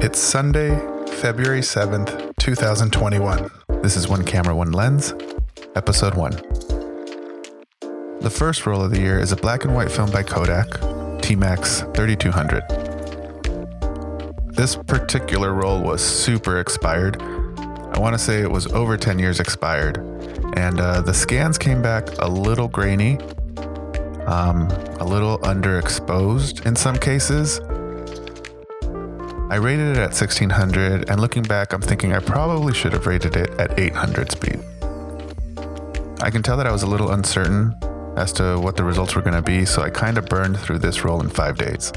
It's Sunday, February 7th, 2021. This is One Camera, One Lens, Episode 1. The first roll of the year is a black and white film by Kodak, T-Max 3200. This particular roll was super expired. I want to say it was over 10 years expired. And uh, the scans came back a little grainy, um, a little underexposed in some cases. I rated it at 1600, and looking back, I'm thinking I probably should have rated it at 800 speed. I can tell that I was a little uncertain as to what the results were going to be, so I kind of burned through this roll in five days.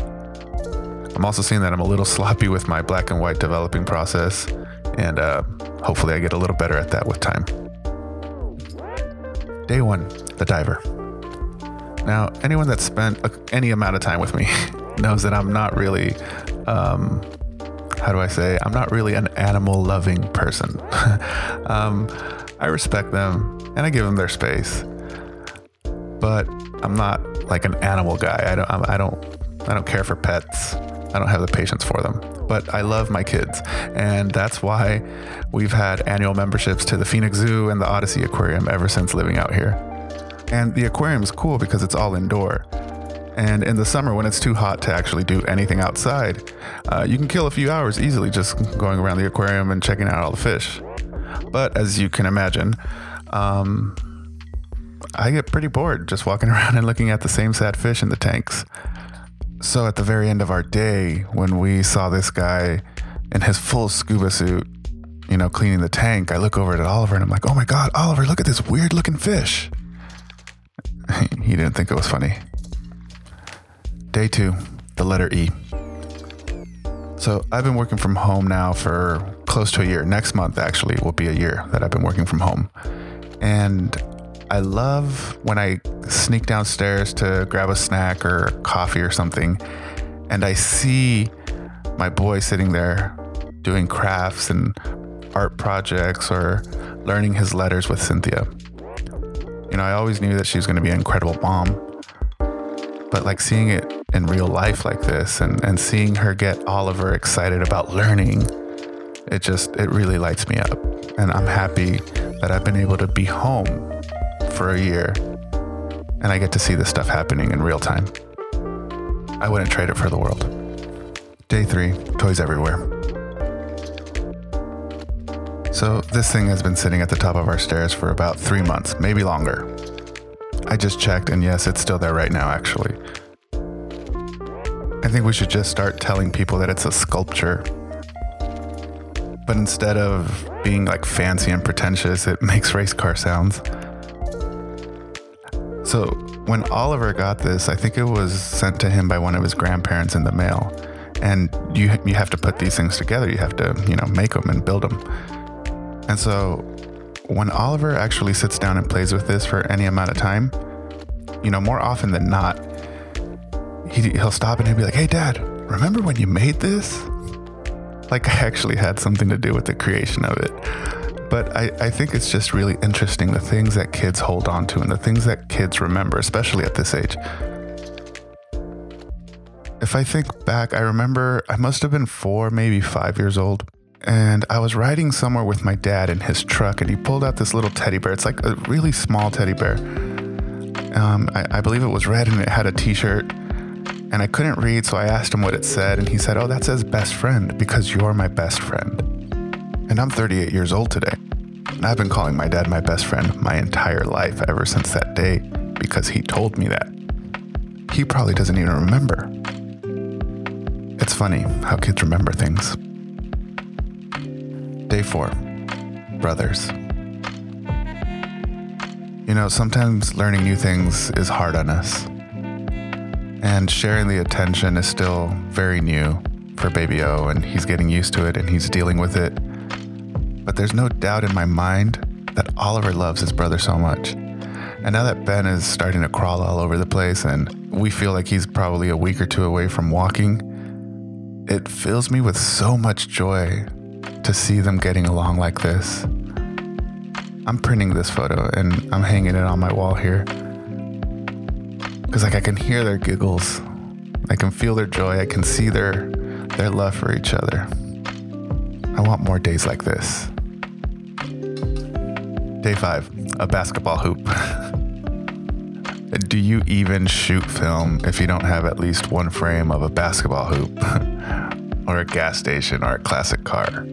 I'm also seeing that I'm a little sloppy with my black and white developing process, and uh, hopefully I get a little better at that with time. Day one, the diver. Now, anyone that's spent any amount of time with me knows that I'm not really, um, how do I say, I'm not really an animal loving person. um, I respect them and I give them their space, but I'm not like an animal guy. I don't, I don't, I don't care for pets. I don't have the patience for them, but I love my kids. And that's why we've had annual memberships to the Phoenix Zoo and the Odysea Aquarium ever since living out here. And the aquarium is cool because it's all indoor. And in the summer, when it's too hot to actually do anything outside, uh, you can kill a few hours easily just going around the aquarium and checking out all the fish. But as you can imagine, um, I get pretty bored just walking around and looking at the same sad fish in the tanks. So at the very end of our day, when we saw this guy in his full scuba suit, you know, cleaning the tank, I look over at Oliver and I'm like, oh my God, Oliver, look at this weird looking fish. he didn't think it was funny. Day two, the letter E. So I've been working from home now for close to a year. Next month, actually, will be a year that I've been working from home. And I love when I sneak downstairs to grab a snack or coffee or something, and I see my boy sitting there doing crafts and art projects or learning his letters with Cinthia. You know, I always knew that she was going to be an incredible mom, but like seeing it in real life like this and, and seeing her get Oliver excited about learning, it just, it really lights me up. And I'm happy that I've been able to be home for a year and I get to see this stuff happening in real time. I wouldn't trade it for the world. Day three, toys everywhere. So, this thing has been sitting at the top of our stairs for about three months, maybe longer. I just checked, and yes, it's still there right now, actually. Think we should just start telling people that it's a sculpture. But instead of being like fancy and pretentious, it makes race car sounds. So, when Oliver got this, I think it was sent to him by one of his grandparents in the mail. And you you have to put these things together. You have to, you know, make them and build them. And so when Oliver actually sits down and plays with this for any amount of time, you know, more often than not, he, he'll stop and he'll be like, Hey, dad, remember when you made this? Like I actually had something to do with the creation of it. But I, I think it's just really interesting the things that kids hold on to and the things that kids remember, especially at this age. If I think back, I remember I must have been four, maybe five years old and I was riding somewhere with my dad in his truck, and he pulled out this little teddy bear. It's like a really small teddy bear. Um, I, I, believe it was red, and it had a T-shirt. And I couldn't read, so I asked him what it said, and he said, "Oh, that says best friend because you're my best friend." And I'm 38 years old today, and I've been calling my dad my best friend my entire life ever since that day because he told me that. He probably doesn't even remember. It's funny how kids remember things. Day four Brothers. You know, sometimes learning new things is hard on us. And sharing the attention is still very new for Baby O, and he's getting used to it and he's dealing with it. But there's no doubt in my mind that Oliver loves his brother so much. And now that Ben is starting to crawl all over the place and we feel like he's probably a week or two away from walking, it fills me with so much joy to see them getting along like this. I'm printing this photo and I'm hanging it on my wall here. Cause like I can hear their giggles. I can feel their joy. I can see their their love for each other. I want more days like this. Day five, a basketball hoop. Do you even shoot film if you don't have at least one frame of a basketball hoop or a gas station or a classic car?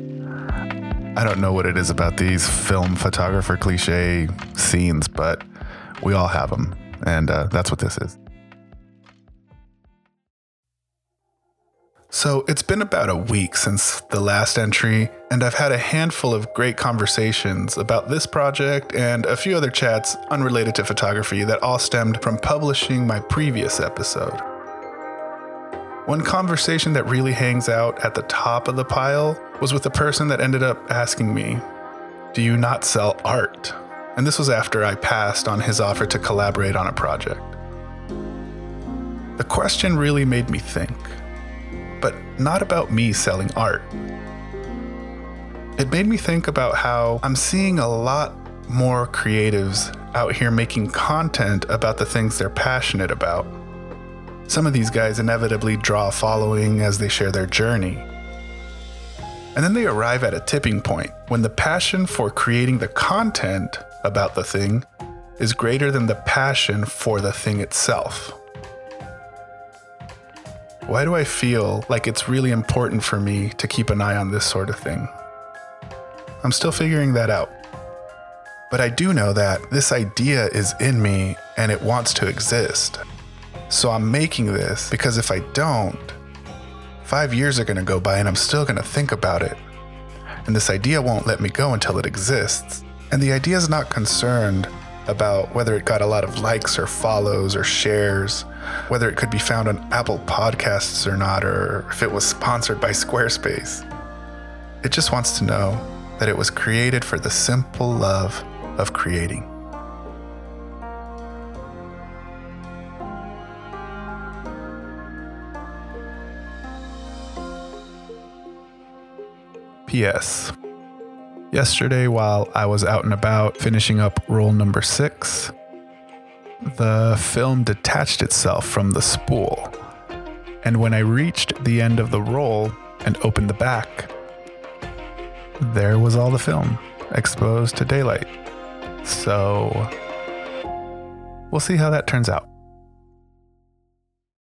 I don't know what it is about these film photographer cliche scenes, but we all have them. And uh, that's what this is. So it's been about a week since the last entry, and I've had a handful of great conversations about this project and a few other chats unrelated to photography that all stemmed from publishing my previous episode. One conversation that really hangs out at the top of the pile was with a person that ended up asking me, Do you not sell art? And this was after I passed on his offer to collaborate on a project. The question really made me think but not about me selling art. It made me think about how I'm seeing a lot more creatives out here making content about the things they're passionate about. Some of these guys inevitably draw a following as they share their journey. And then they arrive at a tipping point when the passion for creating the content about the thing is greater than the passion for the thing itself. Why do I feel like it's really important for me to keep an eye on this sort of thing? I'm still figuring that out. But I do know that this idea is in me and it wants to exist. So I'm making this because if I don't, five years are going to go by and I'm still going to think about it. And this idea won't let me go until it exists. And the idea is not concerned about whether it got a lot of likes or follows or shares, whether it could be found on Apple Podcasts or not, or if it was sponsored by Squarespace. It just wants to know that it was created for the simple love of creating. P.S. Yesterday, while I was out and about finishing up roll number six, the film detached itself from the spool. And when I reached the end of the roll and opened the back, there was all the film exposed to daylight. So we'll see how that turns out.